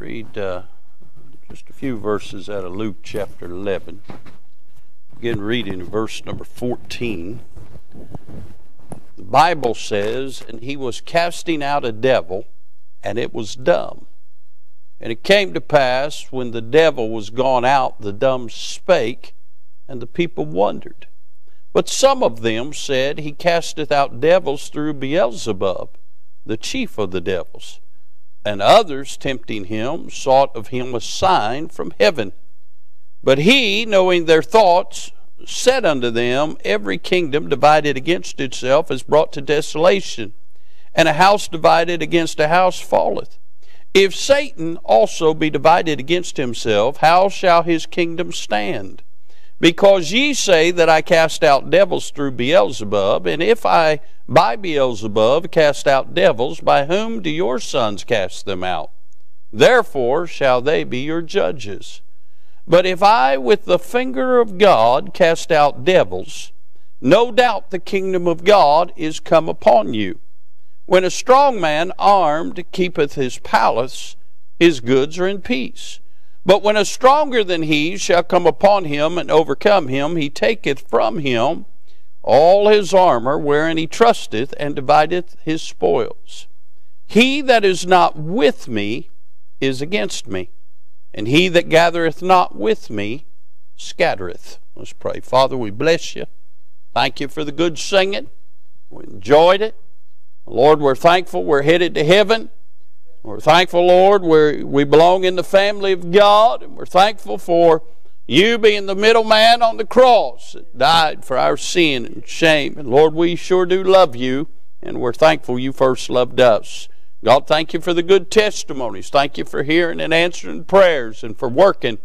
read uh, just a few verses out of Luke chapter 11. Begin reading verse number 14. The Bible says, And he was casting out a devil, and it was dumb. And it came to pass, when the devil was gone out, the dumb spake, and the people wondered. But some of them said, He casteth out devils through Beelzebub, the chief of the devils. And others, tempting him, sought of him a sign from heaven. But he, knowing their thoughts, said unto them, Every kingdom divided against itself is brought to desolation, and a house divided against a house falleth. If Satan also be divided against himself, how shall his kingdom stand? Because ye say that I cast out devils through Beelzebub, and if I by Beelzebub cast out devils, by whom do your sons cast them out? Therefore shall they be your judges. But if I with the finger of God cast out devils, no doubt the kingdom of God is come upon you. When a strong man armed keepeth his palace, his goods are in peace. But when a stronger than he shall come upon him and overcome him, he taketh from him all his armor wherein he trusteth, and divideth his spoils. He that is not with me is against me, and he that gathereth not with me scattereth. Let's pray. Father, we bless you. Thank you for the good singing. We enjoyed it. Lord, we're thankful we're headed to heaven. We're thankful, Lord, we we belong in the family of God, and we're thankful for you being the middleman on the cross that died for our sin and shame. And Lord, we sure do love you, and we're thankful you first loved us. God, thank you for the good testimonies. Thank you for hearing and answering prayers and for working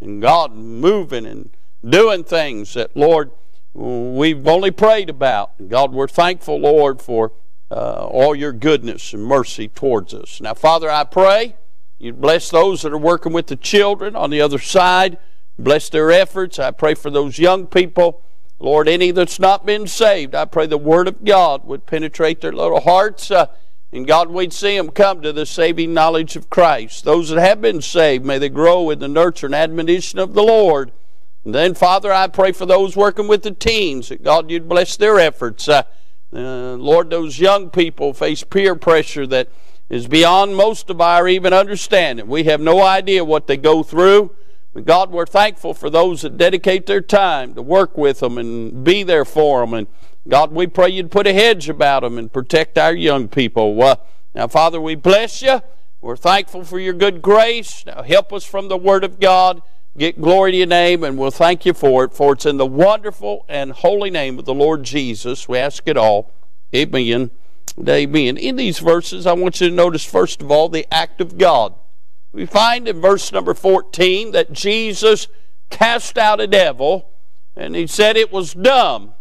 and God moving and doing things that, Lord, we've only prayed about. God, we're thankful, Lord, for uh, all your goodness and mercy towards us. Now, Father, I pray you bless those that are working with the children on the other side. Bless their efforts. I pray for those young people. Lord, any that's not been saved, I pray the Word of God would penetrate their little hearts. Uh, and God, we'd see them come to the saving knowledge of Christ. Those that have been saved, may they grow in the nurture and admonition of the Lord. And then, Father, I pray for those working with the teens that God, you'd bless their efforts. Uh, uh, Lord, those young people face peer pressure that is beyond most of our even understanding. We have no idea what they go through. But God, we're thankful for those that dedicate their time to work with them and be there for them. And God, we pray you'd put a hedge about them and protect our young people. Uh, now, Father, we bless you. We're thankful for your good grace. Now, help us from the Word of God. Get glory to your name, and we'll thank you for it. For it's in the wonderful and holy name of the Lord Jesus we ask it all. Amen. Amen. In these verses, I want you to notice, first of all, the act of God. We find in verse number 14 that Jesus cast out a devil, and he said it was dumb.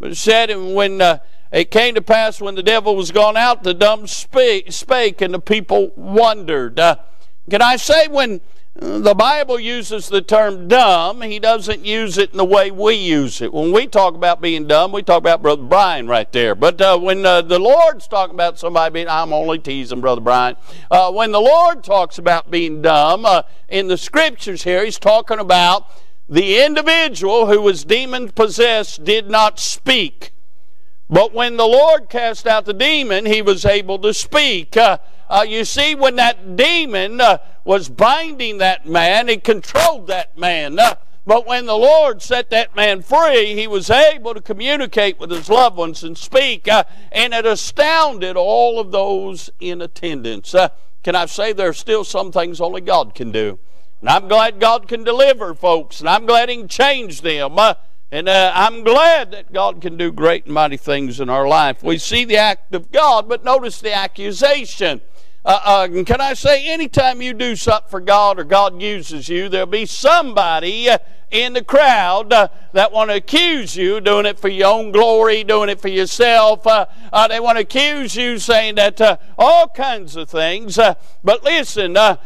But it said and when uh, it came to pass when the devil was gone out, the dumb spake, spake and the people wondered. Uh, can I say when the Bible uses the term dumb. He doesn't use it in the way we use it. When we talk about being dumb, we talk about Brother Brian right there. But uh, when uh, the Lord's talking about somebody being, I'm only teasing Brother Brian. Uh, when the Lord talks about being dumb uh, in the scriptures here, he's talking about the individual who was demon possessed did not speak. But when the Lord cast out the demon, he was able to speak. Uh, you see, when that demon uh, was binding that man, he controlled that man. Uh, but when the Lord set that man free, he was able to communicate with his loved ones and speak. Uh, and it astounded all of those in attendance. Uh, can I say there are still some things only God can do? And I'm glad God can deliver folks, and I'm glad He can change them. Uh, and uh, I'm glad that God can do great and mighty things in our life. We see the act of God, but notice the accusation. Uh, uh, can I say, anytime you do something for God or God uses you, there'll be somebody in the crowd uh, that want to accuse you doing it for your own glory, doing it for yourself. Uh, uh, they want to accuse you saying that uh, all kinds of things. Uh, but listen, uh,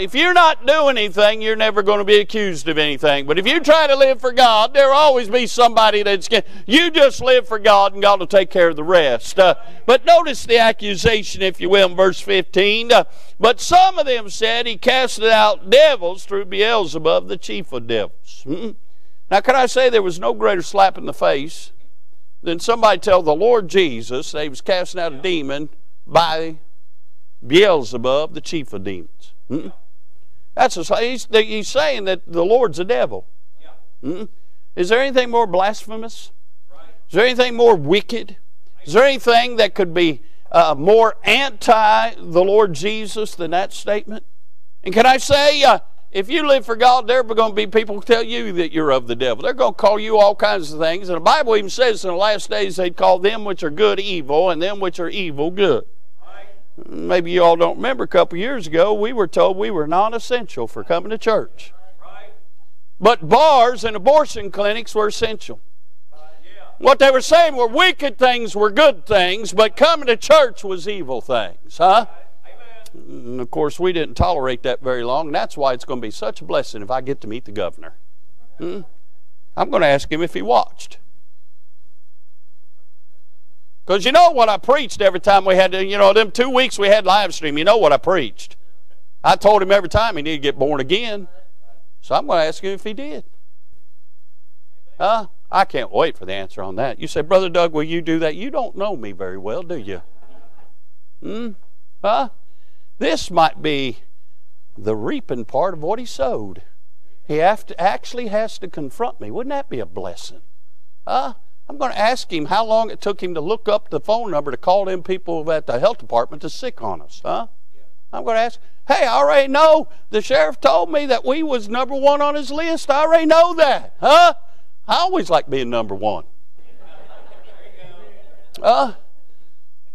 if you're not doing anything, you're never going to be accused of anything. But if you try to live for God, there'll always be somebody that's you just live for God and God will take care of the rest. but notice the accusation, if you will, in verse 15. But some of them said he casted out devils through Beelzebub, the chief of devils. Hmm? Now, can I say there was no greater slap in the face than somebody tell the Lord Jesus that he was casting out a demon by Beelzebub, the chief of demons? Hmm? That's a, he's, he's saying that the Lord's a devil. Hmm? Is there anything more blasphemous? Is there anything more wicked? Is there anything that could be uh, more anti the Lord Jesus than that statement? And can I say, uh, if you live for God, there are going to be people who tell you that you're of the devil. They're going to call you all kinds of things. And the Bible even says in the last days they'd call them which are good evil and them which are evil good. Maybe you all don't remember a couple years ago, we were told we were non essential for coming to church. But bars and abortion clinics were essential. What they were saying were wicked things were good things, but coming to church was evil things, huh? And of course, we didn't tolerate that very long. That's why it's going to be such a blessing if I get to meet the governor. Hmm? I'm going to ask him if he watched. Because you know what I preached every time we had you know, them two weeks we had live stream, you know what I preached. I told him every time he needed to get born again. So I'm going to ask him if he did. Huh? I can't wait for the answer on that. You say, Brother Doug, will you do that? You don't know me very well, do you? Hmm? Huh? This might be the reaping part of what he sowed. He to, actually has to confront me. Wouldn't that be a blessing? Huh? I'm going to ask him how long it took him to look up the phone number to call them people at the health department to sic on us. Huh? I'm going to ask, hey, I already know the sheriff told me that we was number one on his list. I already know that. Huh? I always like being number one. Uh,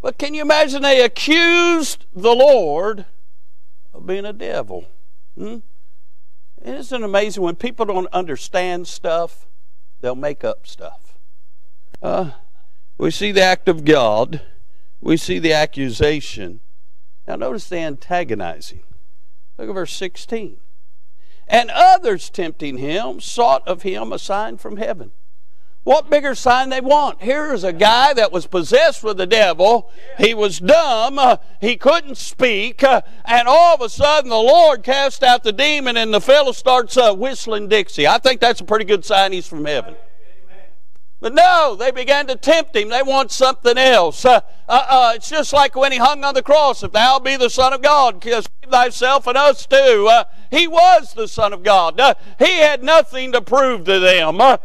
but can you imagine they accused the Lord of being a devil? Hmm? Isn't it amazing when people don't understand stuff, they'll make up stuff? Uh, we see the act of God, we see the accusation. Now, notice the antagonizing. Look at verse 16. And others tempting him sought of him a sign from heaven. What bigger sign they want? Here's a guy that was possessed with the devil. He was dumb. Uh, he couldn't speak. Uh, and all of a sudden, the Lord cast out the demon, and the fellow starts uh, whistling Dixie. I think that's a pretty good sign he's from heaven. But no, they began to tempt him. They want something else. Uh, uh, uh, it's just like when he hung on the cross. If thou be the Son of God, save thyself and us too. Uh, he was the Son of God. Uh, he had nothing to prove to them. Uh,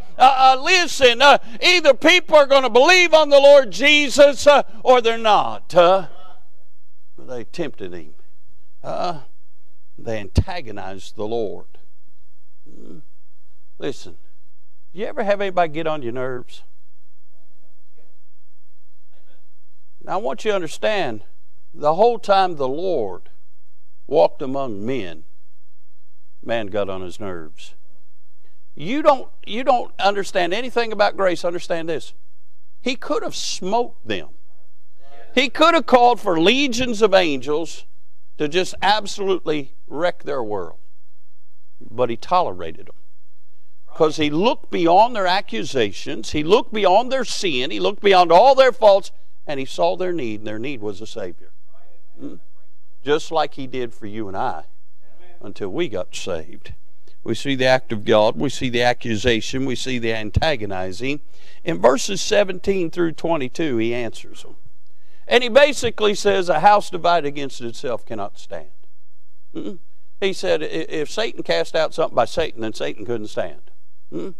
listen, either people are going to believe on the Lord Jesus or they're not. they tempted him. they antagonized the Lord. Hmm. Listen. You ever have anybody get on your nerves? Now, I want you to understand the whole time the Lord walked among men, man got on his nerves. You don't, you don't understand anything about grace. Understand this. He could have smoked them. He could have called for legions of angels to just absolutely wreck their world. But he tolerated them because he looked beyond their accusations, he looked beyond their sin, he looked beyond all their faults, and he saw their need, and their need was a Savior. Hmm? Just like he did for you and I until we got saved. We see the act of God, we see the accusation, we see the antagonizing. In verses 17 through 22, he answers them. And he basically says, A house divided against itself cannot stand. Hmm? He said, If Satan cast out something by Satan, then Satan couldn't stand. And,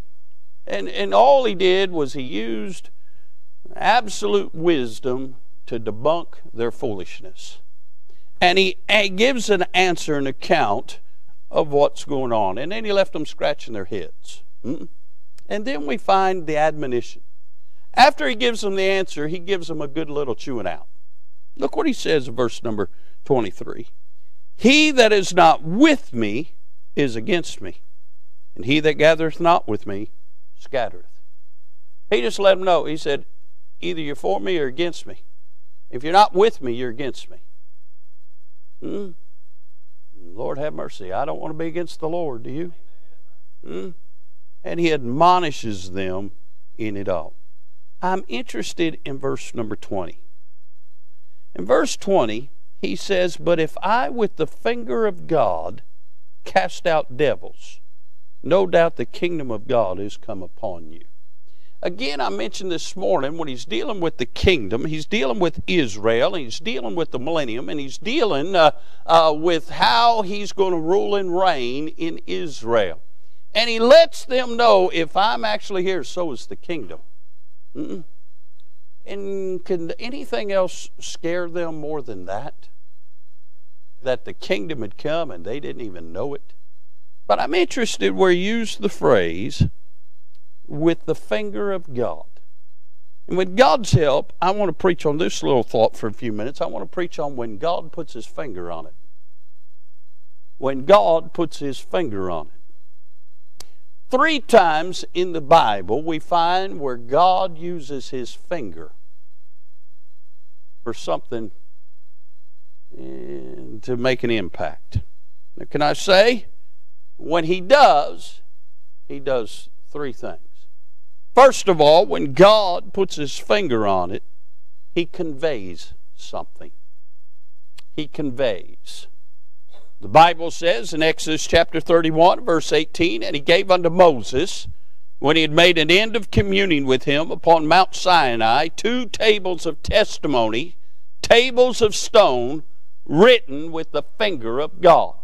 and all he did was he used absolute wisdom to debunk their foolishness. And he, gives an answer, an account of what's going on. And then he left them scratching their heads. And then we find the admonition. After he gives them the answer, he gives them a good little chewing out. Look what he says in verse number 23. He that is not with me is against me and he that gathereth not with me scattereth. He just let them know. He said, either you're for me or against me. If you're not with me, you're against me. Hmm? Lord have mercy. I don't want to be against the Lord, do you? Hmm? And he admonishes them in it all. I'm interested in verse number 20. In verse 20, he says, But if I with the finger of God cast out devils, no doubt the kingdom of God is come upon you. Again, I mentioned this morning when he's dealing with the kingdom, he's dealing with Israel, he's dealing with the millennium, and he's dealing uh, uh, with how he's going to rule and reign in Israel. And he lets them know if I'm actually here, so is the kingdom. Mm-mm. And can anything else scare them more than that? That the kingdom had come and they didn't even know it? But I'm interested where he used the phrase, with the finger of God. And with God's help, I want to preach on this little thought for a few minutes. I want to preach on when God puts his finger on it. When God puts his finger on it. Three times in the Bible we find where God uses his finger for something eh, to make an impact. Now, can I say, when he does, he does three things. First of all, when God puts his finger on it, he conveys something. He conveys. The Bible says in Exodus chapter 31, verse 18, And he gave unto Moses, when he had made an end of communing with him upon Mount Sinai, two tables of testimony, tables of stone, written with the finger of God.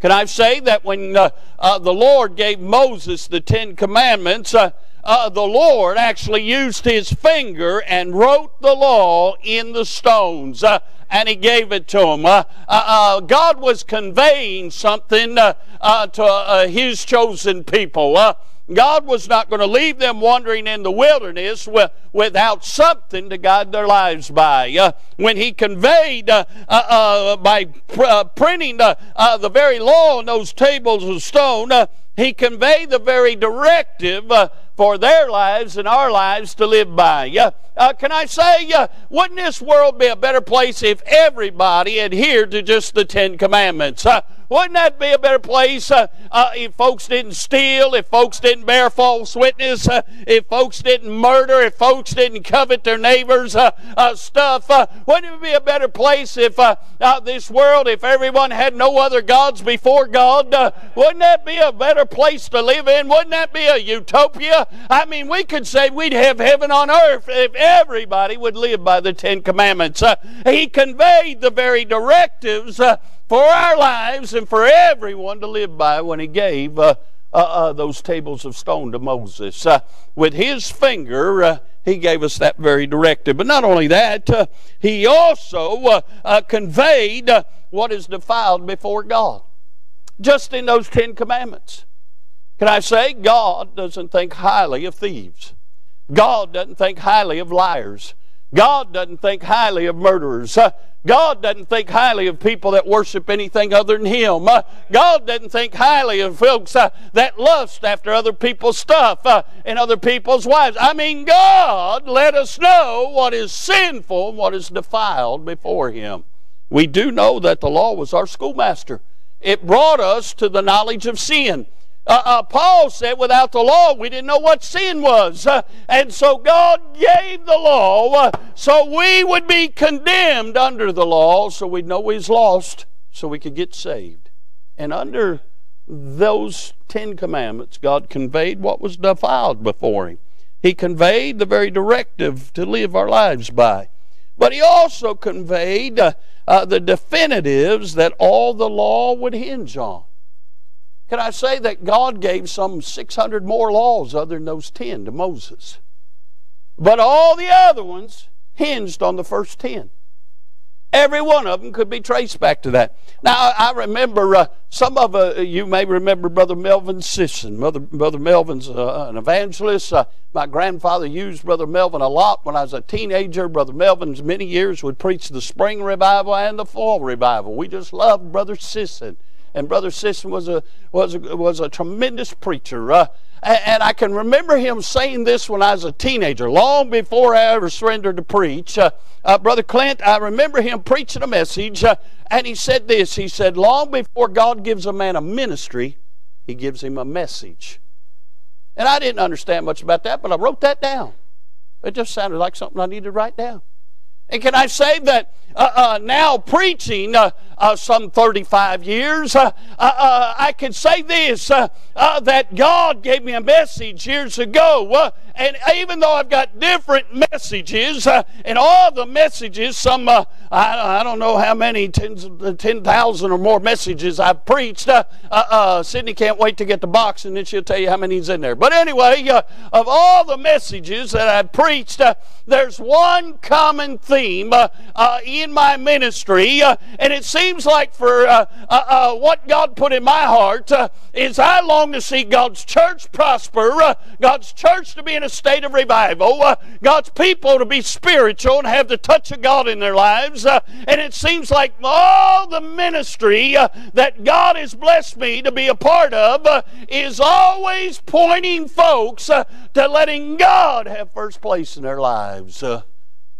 Can I say that when uh, uh, the Lord gave Moses the Ten Commandments, uh, uh, the Lord actually used his finger and wrote the law in the stones. Uh, and he gave it to him. Uh, God was conveying something to his chosen people. God was not going to leave them wandering in the wilderness with, without something to guide their lives by. Uh, when He conveyed uh, uh, by pr- printing the, the very law on those tables of stone, He conveyed the very directive for their lives and our lives to live by. Uh, uh, can I say, uh, wouldn't this world be a better place if everybody adhered to just the Ten Commandments? Wouldn't that be a better place uh, uh, if folks didn't steal, if folks didn't bear false witness, uh, if folks didn't murder, if folks didn't covet their neighbors' uh, uh, stuff? Uh, wouldn't it be a better place if this world, if everyone had no other gods before God? wouldn't that be a better place to live in? Wouldn't that be a utopia? I mean, we could say we'd have heaven on earth if everybody would live by the Ten Commandments. he conveyed the very directives for our lives and for everyone to live by when he gave uh, uh, uh, those tables of stone to Moses. Uh, with his finger, uh, he gave us that very directive. But not only that, he also conveyed what is defiled before God. Just in those Ten Commandments. Can I say, God doesn't think highly of thieves. God doesn't think highly of liars. God doesn't think highly of murderers. God doesn't think highly of people that worship anything other than Him. Uh, God doesn't think highly of folks uh, that lust after other people's stuff uh, and other people's wives. I mean, God let us know what is sinful and what is defiled before Him. We do know that the law was our schoolmaster, it brought us to the knowledge of sin. Uh, uh, Paul said, without the law, we didn't know what sin was. Uh, and so God gave the law uh, so we would be condemned under the law, so we'd know we was lost, so we could get saved. And under those Ten Commandments, God conveyed what was defiled before Him. He conveyed the very directive to live our lives by. But He also conveyed uh, uh, the definitives that all the law would hinge on. Can I say that God gave some 600 more laws other than those 10 to Moses? But all the other ones hinged on the first 10. Every one of them could be traced back to that. Now, I remember uh, some of uh, you may remember Brother Melvin Sisson. Mother, Brother Melvin's uh, an evangelist. Uh, my grandfather used Brother Melvin a lot when I was a teenager. Brother Melvin's many years would preach the spring revival and the fall revival. We just loved Brother Sisson and Brother Sisson was a was a, was a tremendous preacher. Uh, and I can remember him saying this when I was a teenager, long before I ever surrendered to preach. Uh, uh, Brother Clint, I remember him preaching a message, uh, and he said this. He said, "Long before God gives a man a ministry, He gives him a message." And I didn't understand much about that, but I wrote that down. It just sounded like something I needed to write down. And can I say that uh, uh, now preaching uh, uh some 35 years, uh, uh, I can say this that God gave me a message years ago. and even though I've got different messages, and all the messages, some, I, I, don't know how many, 10,000 or more messages I've preached. Sydney can't wait to get the box and then she'll tell you how many's in there. But anyway, of all the messages that I've preached, there's one common theme in in my ministry. Uh, and it seems like for uh, uh, uh what God put in my heart uh, is I long to see God's church prosper, uh, God's church to be in a state of revival, God's people to be spiritual and have the touch of God in their lives. and it seems like all the ministry that God has blessed me to be a part of is always pointing folks to letting God have first place in their lives.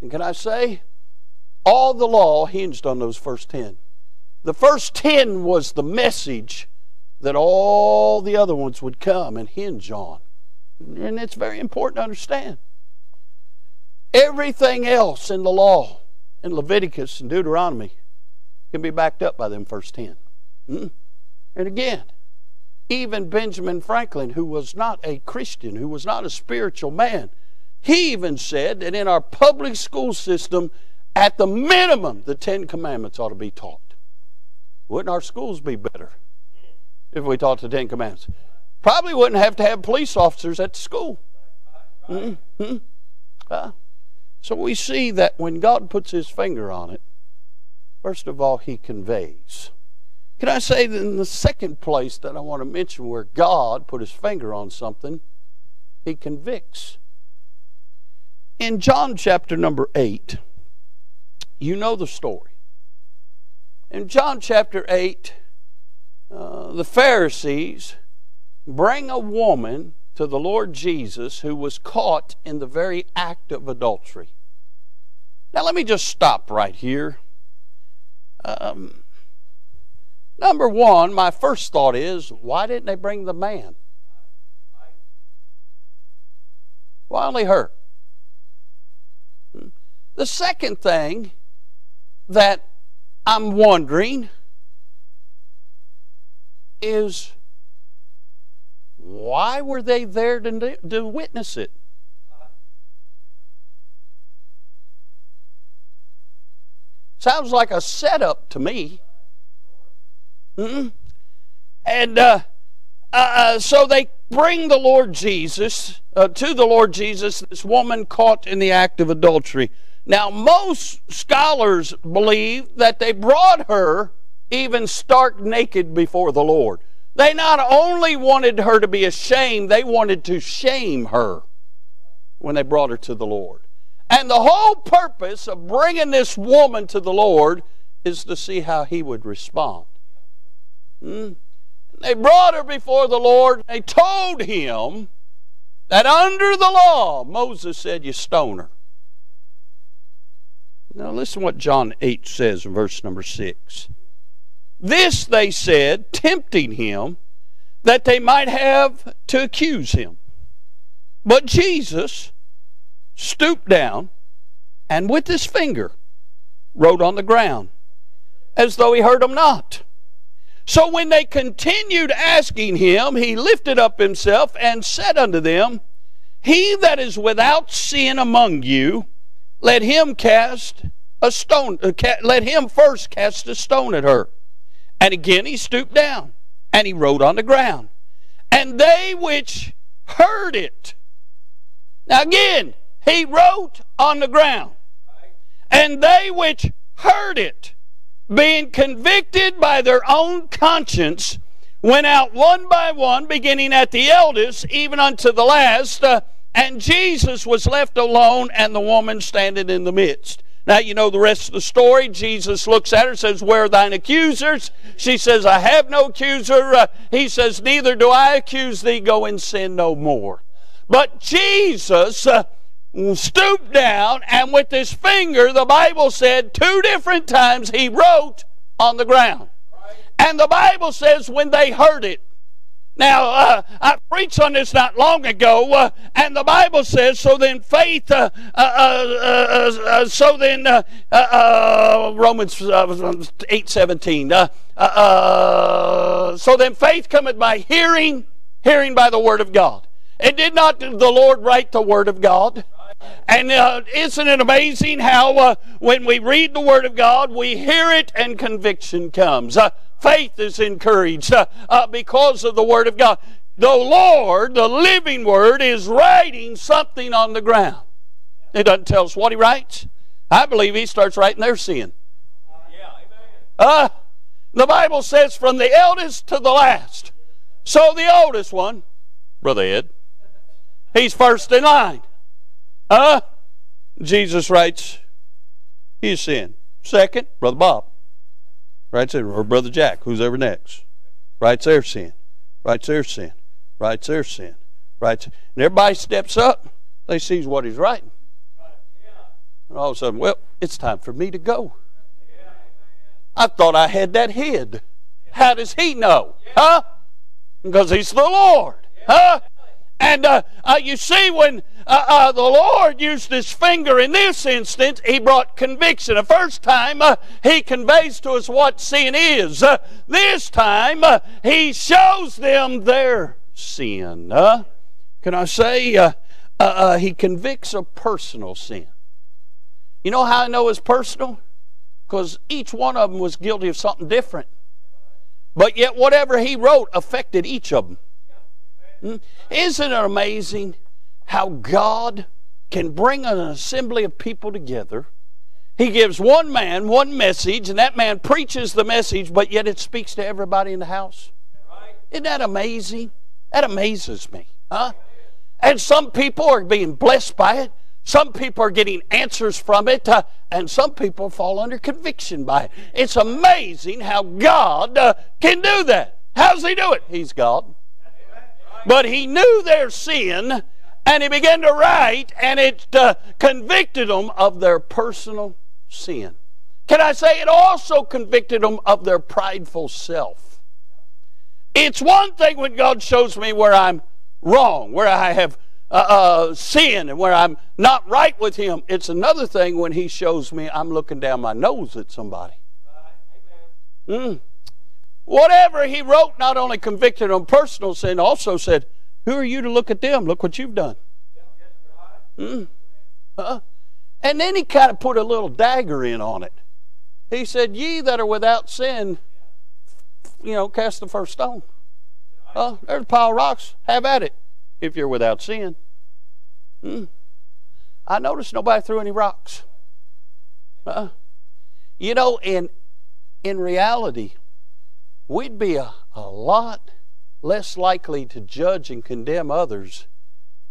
And can I say, all the law hinged on those first 10. The first 10 was the message that all the other ones would come and hinge on. And it's very important to understand. Everything else in the law, in Leviticus and Deuteronomy, can be backed up by them first 10. Mm-hmm. And again, even Benjamin Franklin, who was not a Christian, who was not a spiritual man, he even said that in our public school system, at the minimum, the Ten Commandments ought to be taught. Wouldn't our schools be better if we taught the Ten Commandments? Probably wouldn't have to have police officers at the school. Mm-hmm. Uh, so we see that when God puts his finger on it, first of all, he conveys. Can I say that in the second place that I want to mention where God put his finger on something, he convicts. In John chapter number 8, you know the story. In John chapter 8, uh, the Pharisees bring a woman to the Lord Jesus who was caught in the very act of adultery. Now, let me just stop right here. Um, number one, my first thought is why didn't they bring the man? Why only her? The second thing that I'm wondering is why were they there to, to witness it? Sounds like a setup to me. Mm-hmm. And uh, uh, uh, so they bring the Lord Jesus, uh, to the Lord Jesus, this woman caught in the act of adultery. Now, most scholars believe that they brought her even stark naked before the Lord. They not only wanted her to be ashamed, they wanted to shame her when they brought her to the Lord. And the whole purpose of bringing this woman to the Lord is to see how he would respond. Hmm? They brought her before the Lord. They told him that under the law, Moses said, You stone her. Now listen what John 8 says in verse number 6. This they said, tempting him, that they might have to accuse him. But Jesus stooped down and with his finger wrote on the ground, as though he heard them not. So when they continued asking him, he lifted up himself and said unto them, He that is without sin among you, let him cast a stone, uh, let him first cast a stone at her. And again he stooped down and he wrote on the ground. And they which heard it. Now again, he wrote on the ground. And they which heard it, being convicted by their own conscience, went out one by one, beginning at the eldest, even unto the last. Uh, and Jesus was left alone, and the woman standing in the midst. Now, you know the rest of the story. Jesus looks at her says, Where are thine accusers? She says, I have no accuser. Uh, he says, Neither do I accuse thee. Go and sin no more. But Jesus uh, stooped down, and with his finger, the Bible said, two different times, he wrote on the ground. And the Bible says, when they heard it, Now, uh, I preached on this not long ago, uh, and the Bible says, so then faith, uh, uh, uh, uh so then, Romans 8 17, so then faith cometh by hearing, hearing by the word of God. And did not the Lord write the word of God? And uh, isn't it amazing how uh, when we read the Word of God, we hear it and conviction comes? Uh, faith is encouraged uh, uh, because of the Word of God. The Lord, the living Word, is writing something on the ground. It doesn't tell us what He writes. I believe He starts writing their sin. Uh, the Bible says, from the eldest to the last. So the oldest one, Brother Ed, he's first in line. Huh? Jesus writes he's sin. Second, Brother Bob. Writes there, or Brother Jack, who's ever next. Writes their sin. Writes their sin. Writes their sin. Writes and everybody steps up, they sees what he's writing. And all of a sudden, well, it's time for me to go. I thought I had that hid. How does he know? Huh? Because he's the Lord. Huh? And uh, uh, you see, when uh, uh, the Lord used his finger in this instance, he brought conviction. The first time, uh, he conveys to us what sin is. Uh, this time, he shows them their sin. Can I say, he convicts of personal sin. You know how I know it's personal? Because each one of them was guilty of something different. But yet, whatever he wrote affected each of them. Hmm? Isn't it amazing? how God can bring an assembly of people together. He gives one man one message, and that man preaches the message, but yet it speaks to everybody in the house. Isn't that amazing? That amazes me. Huh? And some people are being blessed by it. Some people are getting answers from it, uh, and some people fall under conviction by it. It's amazing how God uh, can do that. How does He do it? He's God. But He knew their sin, and he began to write, and it uh, convicted them of their personal sin. Can I say it also convicted them of their prideful self? It's one thing when God shows me where I'm wrong, where I have uh, uh, sin, and where I'm not right with Him. It's another thing when He shows me I'm looking down my nose at somebody. Mm. Whatever He wrote not only convicted on personal sin, also said, who are you to look at them? Look what you've done. Mm. Huh? And then he kind of put a little dagger in on it. He said, Ye that are without sin, you know, cast the first stone. Uh, there's a pile of rocks. Have at it if you're without sin. Mm. I noticed nobody threw any rocks. Uh, you know, in, in reality, we'd be a, a lot less likely to judge and condemn others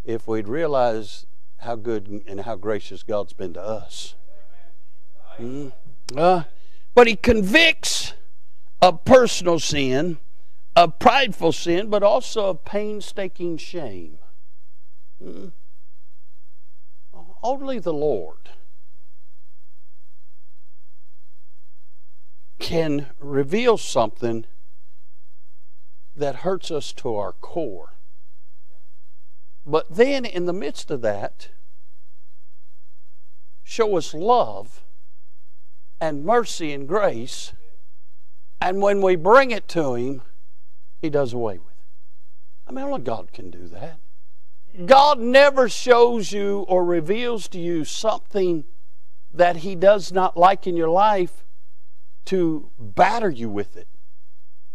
if we'd realize how good and how gracious God's been to us. Mm. Uh, but He convicts of personal sin, of prideful sin, but also of painstaking shame. Mm. Only the Lord can reveal something that hurts us to our core. But then, in the midst of that, show us love and mercy and grace. And when we bring it to Him, He does away with it. I mean, only God can do that. God never shows you or reveals to you something that He does not like in your life to batter you with it.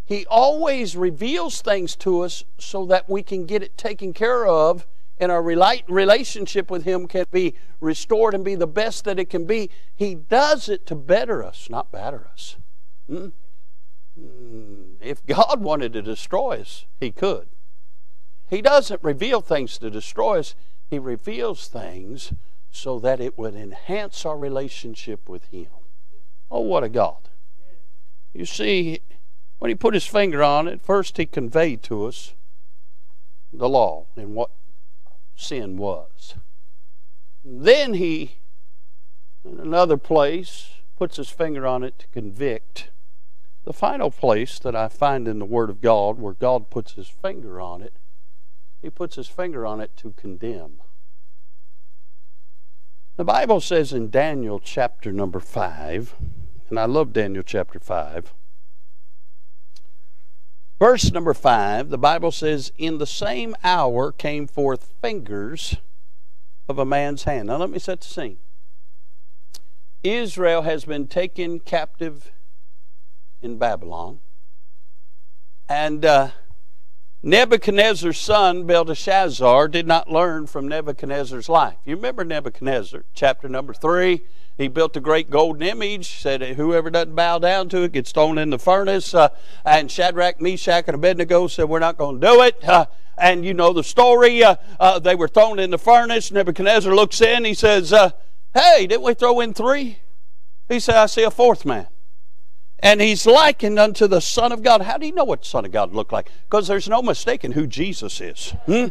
He always reveals things to us so that we can get it taken care of and our relationship with Him can be restored and be the best that it can be. He does it to better us, not batter us. Hmm? Hmm. If God wanted to destroy us, He could. He doesn't reveal things to destroy us, He reveals things so that it would enhance our relationship with Him. Oh, what a God. You see, when he put his finger on it, first he conveyed to us the law and what sin was. Then he, in another place, puts his finger on it to convict the final place that I find in the Word of God where God puts his finger on it, he puts his finger on it to condemn. The Bible says in Daniel chapter number 5, and I love Daniel chapter 5. Verse number 5, the Bible says, In the same hour came forth fingers of a man's hand. Now let me set the scene. Israel has been taken captive in Babylon. And uh, Nebuchadnezzar's son, Belteshazzar, did not learn from Nebuchadnezzar's life. You remember Nebuchadnezzar, chapter number 3. He built a great golden image, said whoever doesn't bow down to it gets thrown in the furnace. Uh, and Shadrach, Meshach, and Abednego said, We're not going to do it. Uh, and you know the story. Uh, uh, they were thrown in the furnace. Nebuchadnezzar looks in. He says, uh, Hey, didn't we throw in three? He said, I see a fourth man. And he's likened unto the Son of God. How do you know what the Son of God looked like? Because there's no mistaking who Jesus is. Hmm?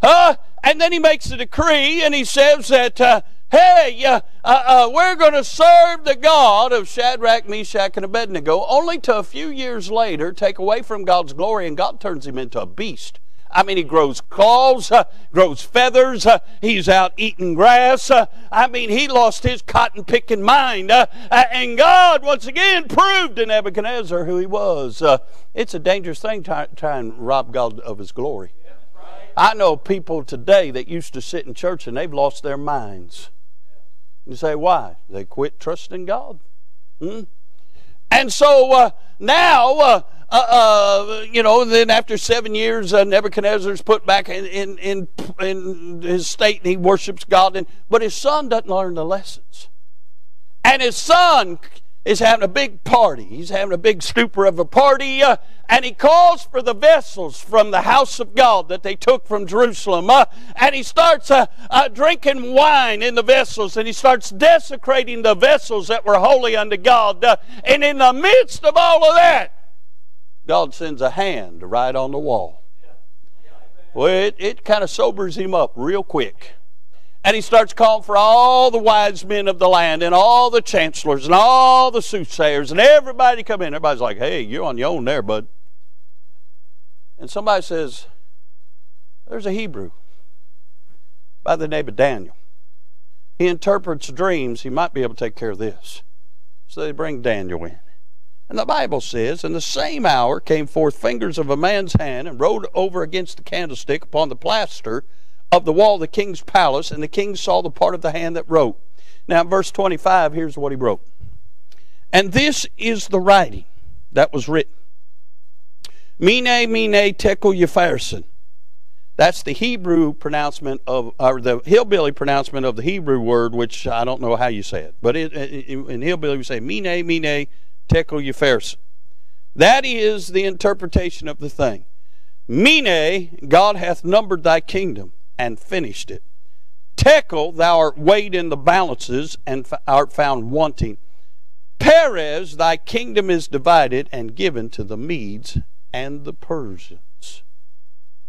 Uh, and then he makes a decree and he says that, uh, hey, uh, uh, uh we're going to serve the God of Shadrach, Meshach, and Abednego, only to a few years later take away from God's glory and God turns him into a beast. I mean, he grows claws, uh, grows feathers. Uh, he's out eating grass. Uh, I mean, he lost his cotton picking mind. Uh, uh, and God, once again, proved to Nebuchadnezzar who he was. It's a dangerous thing to try and rob God of his glory. I know people today that used to sit in church and they've lost their minds. You say, why? They quit trusting God. Hmm? And so now, uh, uh, you know, then after seven years, uh, Nebuchadnezzar's put back in, in, in, in, his state and he worships God. And, but his son doesn't learn the lessons. And his son is having a big party. He's having a big stupor of a party, uh, and he calls for the vessels from the house of God that they took from Jerusalem. Uh, and he starts uh, uh drinking wine in the vessels, and he starts desecrating the vessels that were holy unto God. Uh, and in the midst of all of that, God sends a hand right on the wall. Well, it, it kind of sobers him up real quick. And he starts calling for all the wise men of the land and all the chancellors and all the soothsayers and everybody come in. Everybody's like, hey, you're on your own there, bud. And somebody says, there's a Hebrew by the name of Daniel. He interprets dreams. He might be able to take care of this. So they bring Daniel in. And the Bible says, In the same hour came forth fingers of a man's hand and rode over against the candlestick upon the plaster of the wall of the king's palace, and the king saw the part of the hand that wrote. Now, verse 25, here's what he wrote. And this is the writing that was written. Mene, mene, tekel, upharsin. That's the Hebrew pronouncement of, or the hillbilly pronouncement of the Hebrew word, which I don't know how you say it. But it, in hillbilly, we say mene, mene, tekel upharsin. That is the interpretation of the thing. Mene, God hath numbered thy kingdom and finished it. Tekel, thou art weighed in the balances and art found wanting. Peres, thy kingdom is divided and given to the Medes and the Persians.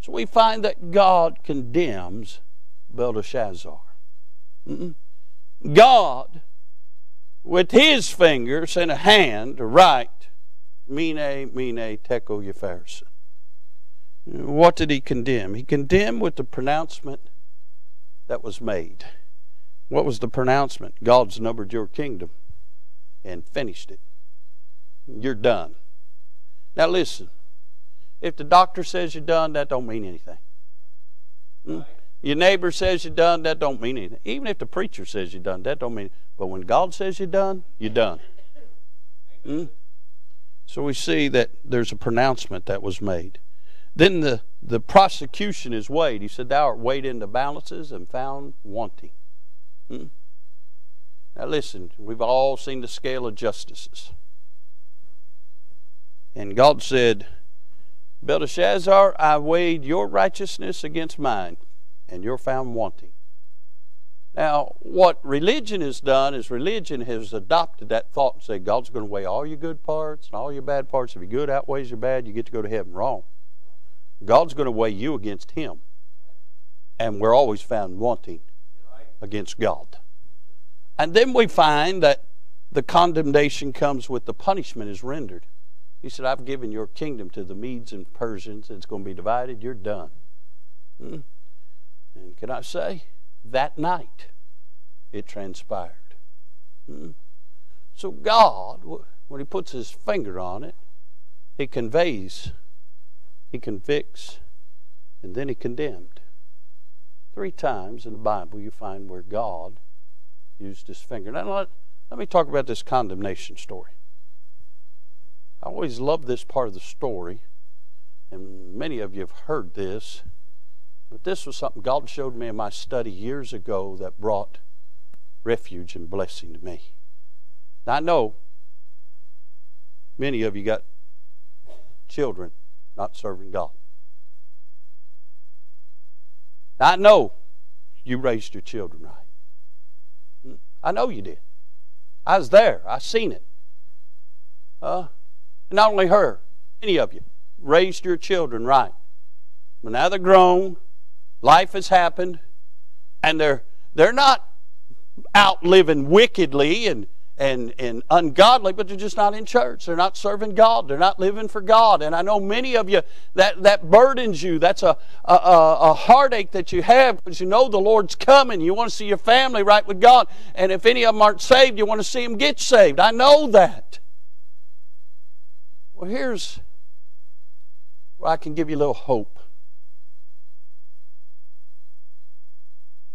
So we find that God condemns Belteshazzar. Mm-mm. God with his fingers and a hand to write, Mene, Mene, Tekel, Upharsin. What did he condemn? He condemned with the pronouncement that was made. What was the pronouncement? God's numbered your kingdom and finished it. You're done. Now listen, if the doctor says you're done, that don't mean anything. Hmm? Your neighbor says you're done, that don't mean anything. Even if the preacher says you're done, that don't mean. But when God says you're done, you're done. Hmm? So we see that there's a pronouncement that was made. Then the, the prosecution is weighed. He said, Thou art weighed into balances and found wanting. Hmm? Now listen, we've all seen the scale of justices. And God said, Belteshazzar, I weighed your righteousness against mine and you're found wanting. Now, what religion has done is religion has adopted that thought and said God's going to weigh all your good parts and all your bad parts. If your good outweighs your bad, you get to go to heaven. Wrong. God's going to weigh you against Him. And we're always found wanting against God. And then we find that the condemnation comes with the punishment is rendered. He said, I've given your kingdom to the Medes and Persians. It's going to be divided. You're done. Hmm? And can I say, that night it transpired. Hmm? So God, when He puts His finger on it, He conveys, He convicts, and then He condemned. Three times in the Bible you find where God used His finger. Now let, let me talk about this condemnation story. I always love this part of the story, and many of you have heard this, but this was something God showed me in my study years ago that brought refuge and blessing to me. Now, I know many of you got children not serving God. I know you raised your children right. Hmm. I know you did. I was there. I seen it. Uh, not only her, any of you, raised your children right. But now they're grown, life has happened, and they're they're not out living wickedly and and, and ungodly, but they're just not in church. They're not serving God. They're not living for God. And I know many of you that, that burdens you. That's a, a, a heartache that you have because you know the Lord's coming. You want to see your family right with God. And if any of them aren't saved, you want to see them get saved. I know that. Well, here's where I can give you a little hope.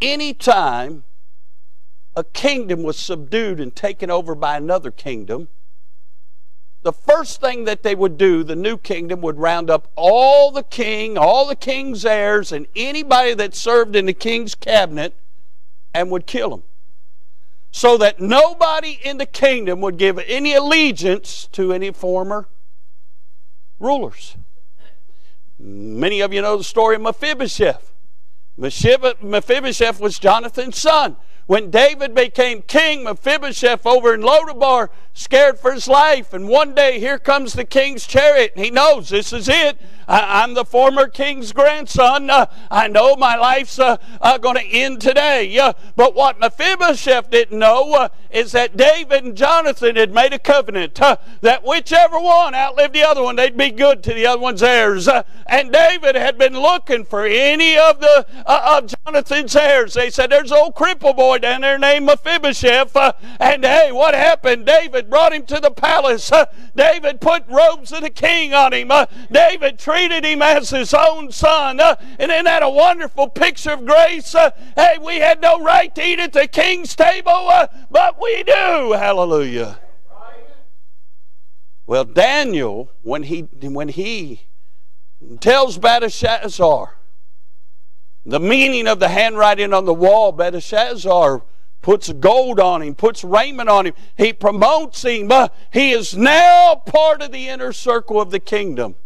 Anytime a kingdom was subdued and taken over by another kingdom, the first thing that they would do, the new kingdom would round up all the king, all the king's heirs, and anybody that served in the king's cabinet and would kill them. So that nobody in the kingdom would give any allegiance to any former rulers. Many of you know the story of Mephibosheth. Mephibosheth was Jonathan's son. When David became king, Mephibosheth over in Lodabar scared for his life. And one day, here comes the king's chariot. And he knows this is it. I, am the former king's grandson. Uh, I know my life's uh, uh, going to end today. Uh, but what Mephibosheth didn't know uh, is that David and Jonathan had made a covenant uh, that whichever one outlived the other one, they'd be good to the other one's heirs. and David had been looking for any of the of Jonathan's heirs. They said, "There's old cripple boy down there named Mephibosheth." and hey, what happened? David brought him to the palace. David put robes of the king on him. David treated him as his own son. Uh, and isn't that a wonderful picture of grace? Uh, hey, we had no right to eat at the king's table, uh, but we do. Hallelujah. Well, Daniel, when he when he tells Belteshazzar the meaning of the handwriting on the wall, Belteshazzar puts gold on him, puts raiment on him. He promotes him. he is now part of the inner circle of the kingdom.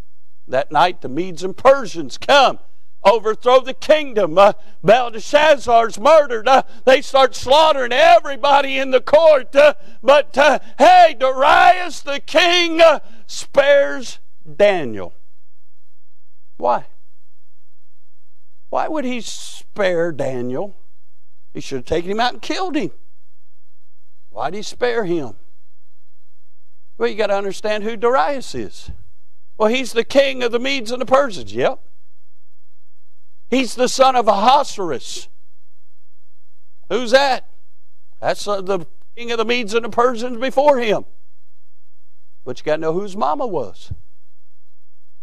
That night, the Medes and Persians come, overthrow the kingdom. Uh, Belteshazzar's murdered. Uh, they start slaughtering everybody in the court. Uh, but uh, hey, Darius the king uh, spares Daniel. Why? Why would he spare Daniel? He should have taken him out and killed him. Why did he spare him? Well, you got to understand who Darius is. Well, he's the king of the Medes and the Persians. Yep. He's the son of Ahasuerus. Who's that? That's uh, the king of the Medes and the Persians before him. But you got to know whose mama was.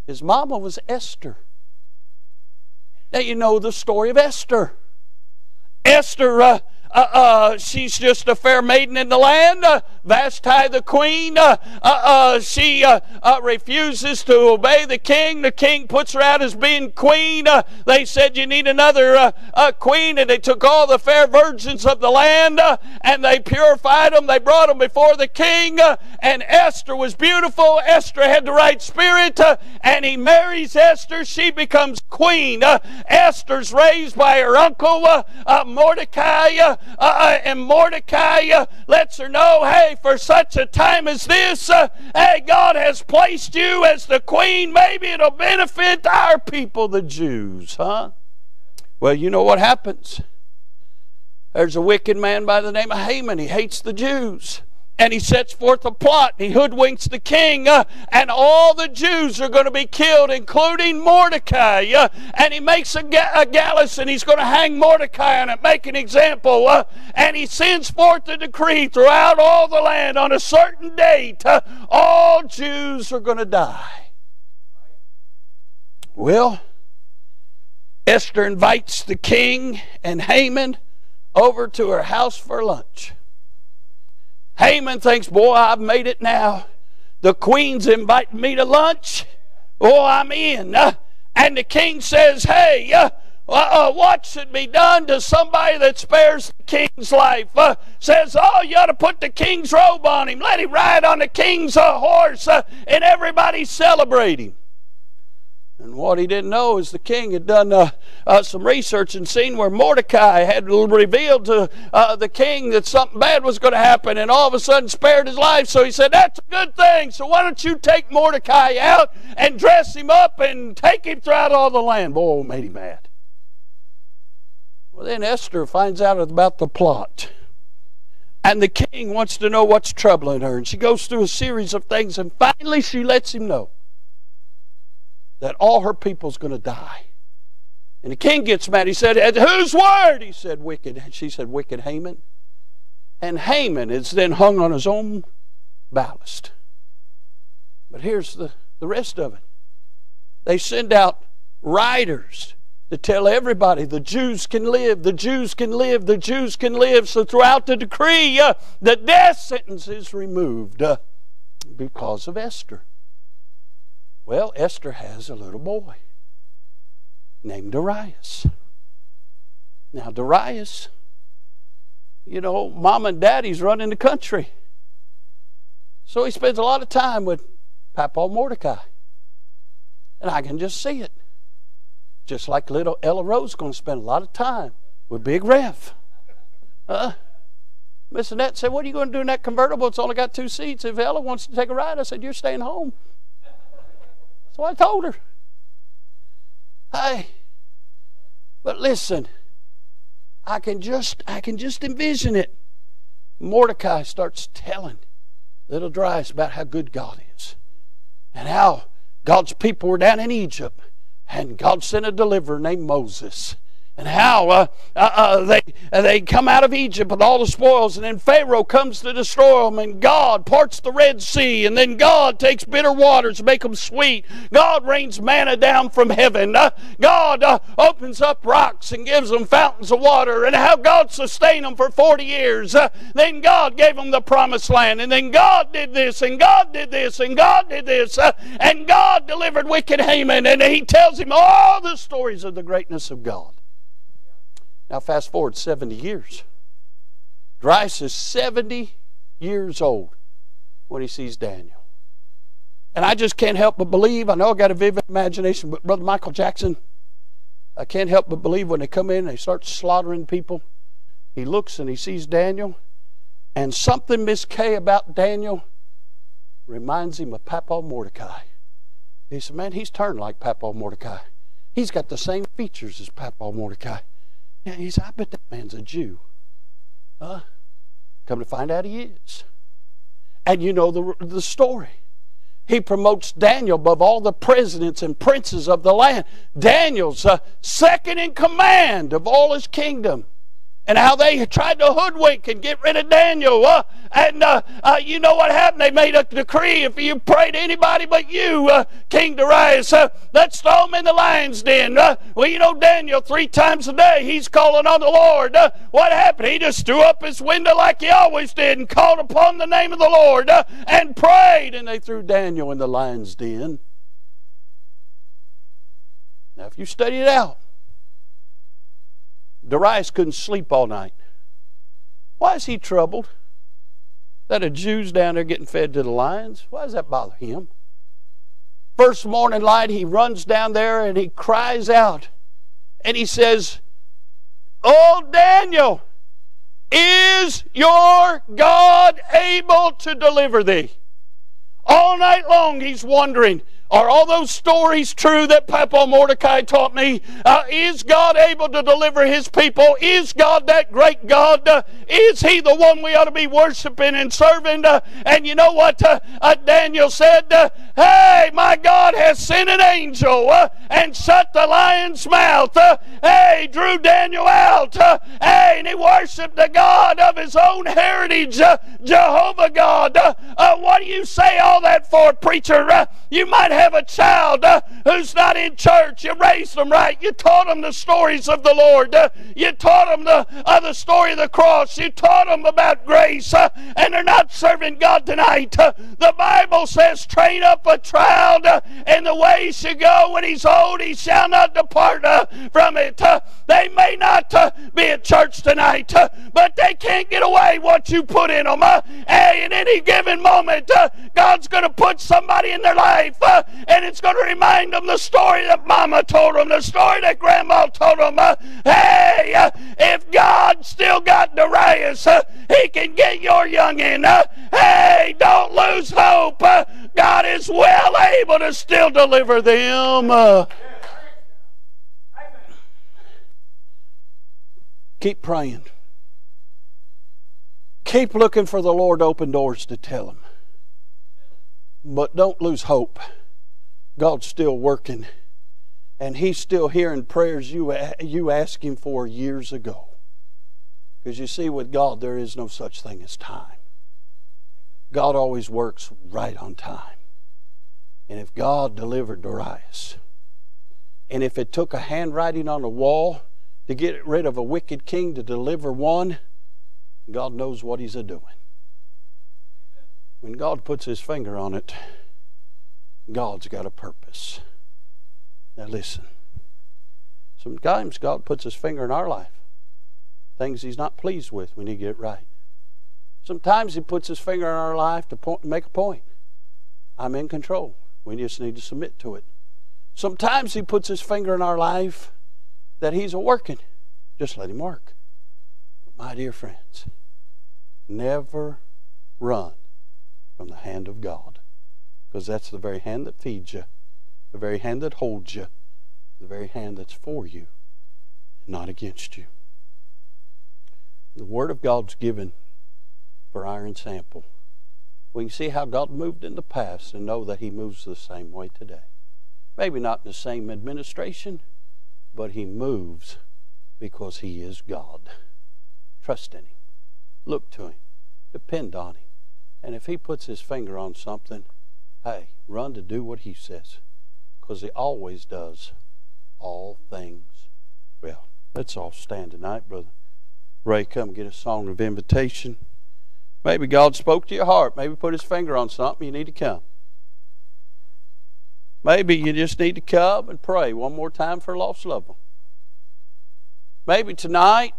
His mama was Esther. Now you know the story of Esther. Esther uh, uh, uh, she's just a fair maiden in the land. Uh, Vashti the queen, uh, uh, uh, she refuses to obey the king. The king puts her out as being queen. they said, You need another queen. And they took all the fair virgins of the land and they purified them. They brought them before the king. and Esther was beautiful. Esther had the right spirit. and he marries Esther. She becomes queen. Esther's raised by her uncle, Mordecai. Uh, and Mordecai uh, lets her know, hey, for such a time as this, uh, hey, God has placed you as the queen. Maybe it'll benefit our people, the Jews, huh? Well, you know what happens. There's a wicked man by the name of Haman. He hates the Jews. And he sets forth a plot. and He hoodwinks the king, uh, and all the Jews are going to be killed, including Mordecai. Uh, and he makes a, ga- a, gallows, and he's going to hang Mordecai on it, make an example. Uh, and he sends forth a decree throughout all the land on a certain date uh, all Jews are going to die. Well, Esther invites the king and Haman over to her house for lunch. Haman thinks, Boy, I've made it now. The queen's inviting me to lunch. Oh, I'm in. Uh, and the king says, Hey, uh, uh, what should be done to somebody that spares the king's life? Uh, says, Oh, you ought to put the king's robe on him. Let him ride on the king's uh, horse, uh, and everybody celebrate him. And what he didn't know is the king had done uh, uh, some research and seen where Mordecai had revealed to uh, the king that something bad was going to happen and all of a sudden spared his life. So he said, That's a good thing. So why don't you take Mordecai out and dress him up and take him throughout all the land? Boy, made him mad. Well, then Esther finds out about the plot. And the king wants to know what's troubling her. And she goes through a series of things and finally she lets him know that all her people's going to die. And the king gets mad. He said, At Whose word? He said, Wicked. She said, Wicked Haman. And Haman is then hung on his own ballast. But here's the, the rest of it. They send out riders to tell everybody the Jews can live, the Jews can live, the Jews can live. So throughout the decree, uh, the death sentence is removed uh, because of Esther. Well, Esther has a little boy named Darius. Now, Darius, you know, mom and daddy's running the country. So he spends a lot of time with Papa Mordecai. And I can just see it. Just like little Ella Rose going to spend a lot of time with Big Rev. Uh, Miss Annette said, What are you going to do in that convertible? It's only got two seats. If Ella wants to take a ride, I said, You're staying home. So I told her. Hey, but listen, I can just I can just envision it. Mordecai starts telling little Darius about how good God is and how God's people were down in Egypt and God sent a deliverer named Moses and how uh, uh, uh, they, uh, they come out of Egypt with all the spoils, and then Pharaoh comes to destroy them, and God parts the Red Sea, and then God takes bitter waters to make them sweet. God rains manna down from heaven. Uh, God uh, opens up rocks and gives them fountains of water, and how God sustained them for 40 years. then God gave them the promised land, and then God did this, and God did this, and God did this, and God delivered wicked Haman, and he tells him all the stories of the greatness of God. Now, fast forward 70 years. Darius is 70 years old when he sees Daniel. And I just can't help but believe. I know I got a vivid imagination, but Brother Michael Jackson, I can't help but believe when they come in, they start slaughtering people. He looks and he sees Daniel, and something Miss Kay about Daniel reminds him of Papa Mordecai. He said, Man, he's turned like Papa Mordecai. He's got the same features as Papa Mordecai. And he said, I bet that man's a Jew. Huh? Come to find out he is. And you know the, the story. He promotes Daniel above all the presidents and princes of the land. Daniel's uh, second in command of all his kingdom and how they tried to hoodwink and get rid of Daniel. Uh, and uh, uh, you know what happened? They made a decree if you pray to anybody but you, uh, King Darius, let's throw him in the lion's den. Well, you know, Daniel, three times a day, he's calling on the Lord. what happened? He just threw up his window like he always did and called upon the name of the Lord and prayed, and they threw Daniel in the lion's den. Now, if you study it out, Darius couldn't sleep all night. Why is he troubled? That a Jew's down there getting fed to the lions? Why does that bother him? First morning light, he runs down there and he cries out and he says, Oh, Daniel, is your God able to deliver thee? All night long he's wondering, Are all those stories true that Papa Mordecai taught me? Uh, is God able to deliver his people? Is God that great God? Uh, is he the one we ought to be worshiping and serving? Uh, and you know what uh, uh, Daniel said? Uh, hey, my God has sent an angel and shut the lion's mouth. hey, drew Daniel out. He worshiped the God of his own heritage, Jehovah God. what do you say all that for, preacher? you might have a child uh, who's not in church. You raised them right. You taught them the stories of the Lord. Uh, you taught them the, uh, the story of the cross. You taught them about grace. Uh, and they're not serving God tonight. Uh, the Bible says, train up a child uh, in the way he should go. When he's old, he shall not depart from it. they may not be at church tonight, but they can't get away what you put in them. hey, in any given moment, God's going to put somebody in their life and it's going to remind them the story that Mama told them, the story that Grandma told them. Uh, hey, uh, if God still got Darius, uh, he can get your youngin. Uh, hey, don't lose hope. Uh, God is well able to still deliver them. Keep praying. Keep looking for the Lord open doors to tell him. But don't lose hope. God's still working, and He's still hearing prayers you, you asked Him for years ago. Because you see, with God, there is no such thing as time. God always works right on time. And if God delivered Darius, and if it took a handwriting on a wall to get rid of a wicked king to deliver one, God knows what He's a doing. When God puts His finger on it, God's got a purpose. Now listen. Sometimes God puts his finger in our life. Things he's not pleased with, we need to get it right. Sometimes he puts his finger in our life to point, make a point. I'm in control. We just need to submit to it. Sometimes he puts his finger in our life that he's a working. Just let him work. But my dear friends, never run from the hand of God because that's the very hand that feeds you, the very hand that holds you, the very hand that's for you, and not against you. The Word of God's given for iron sample. We can see how God moved in the past and know that He moves the same way today. Maybe not in the same administration, but He moves because He is God. Trust in Him. Look to Him. Depend on Him. And if He puts His finger on something, Hey, run to do what he says because he always does all things well. Let's all stand tonight, brother. Ray, come get a song of invitation. Maybe God spoke to your heart. Maybe put his finger on something. You need to come. Maybe you just need to come and pray one more time for a lost loved one. Maybe tonight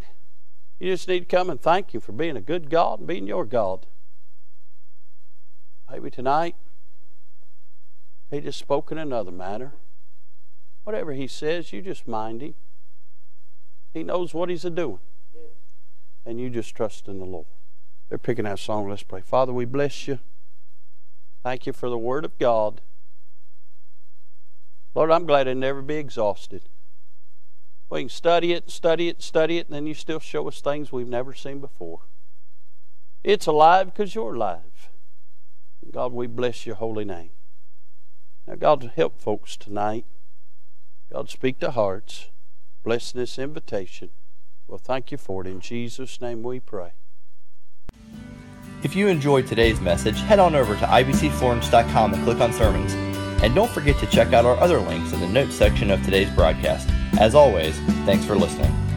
you just need to come and thank you for being a good God and being your God. Maybe tonight he just spoke in another manner. Whatever he says, you just mind him. He knows what he's a doing. And you just trust in the Lord. They're picking that song. Let's pray. Father, we bless you. Thank you for the Word of God. Lord, I'm glad it'll never be exhausted. We can study it, study it, study it, and then you still show us things we've never seen before. It's alive because you're alive. God, we bless your holy name. Now, God, help folks tonight. God, speak to hearts. Bless this invitation. Well, thank you for it. In Jesus' name we pray. If you enjoyed today's message, head on over to ibcflorence.com and click on sermons. And don't forget to check out our other links in the notes section of today's broadcast. As always, thanks for listening.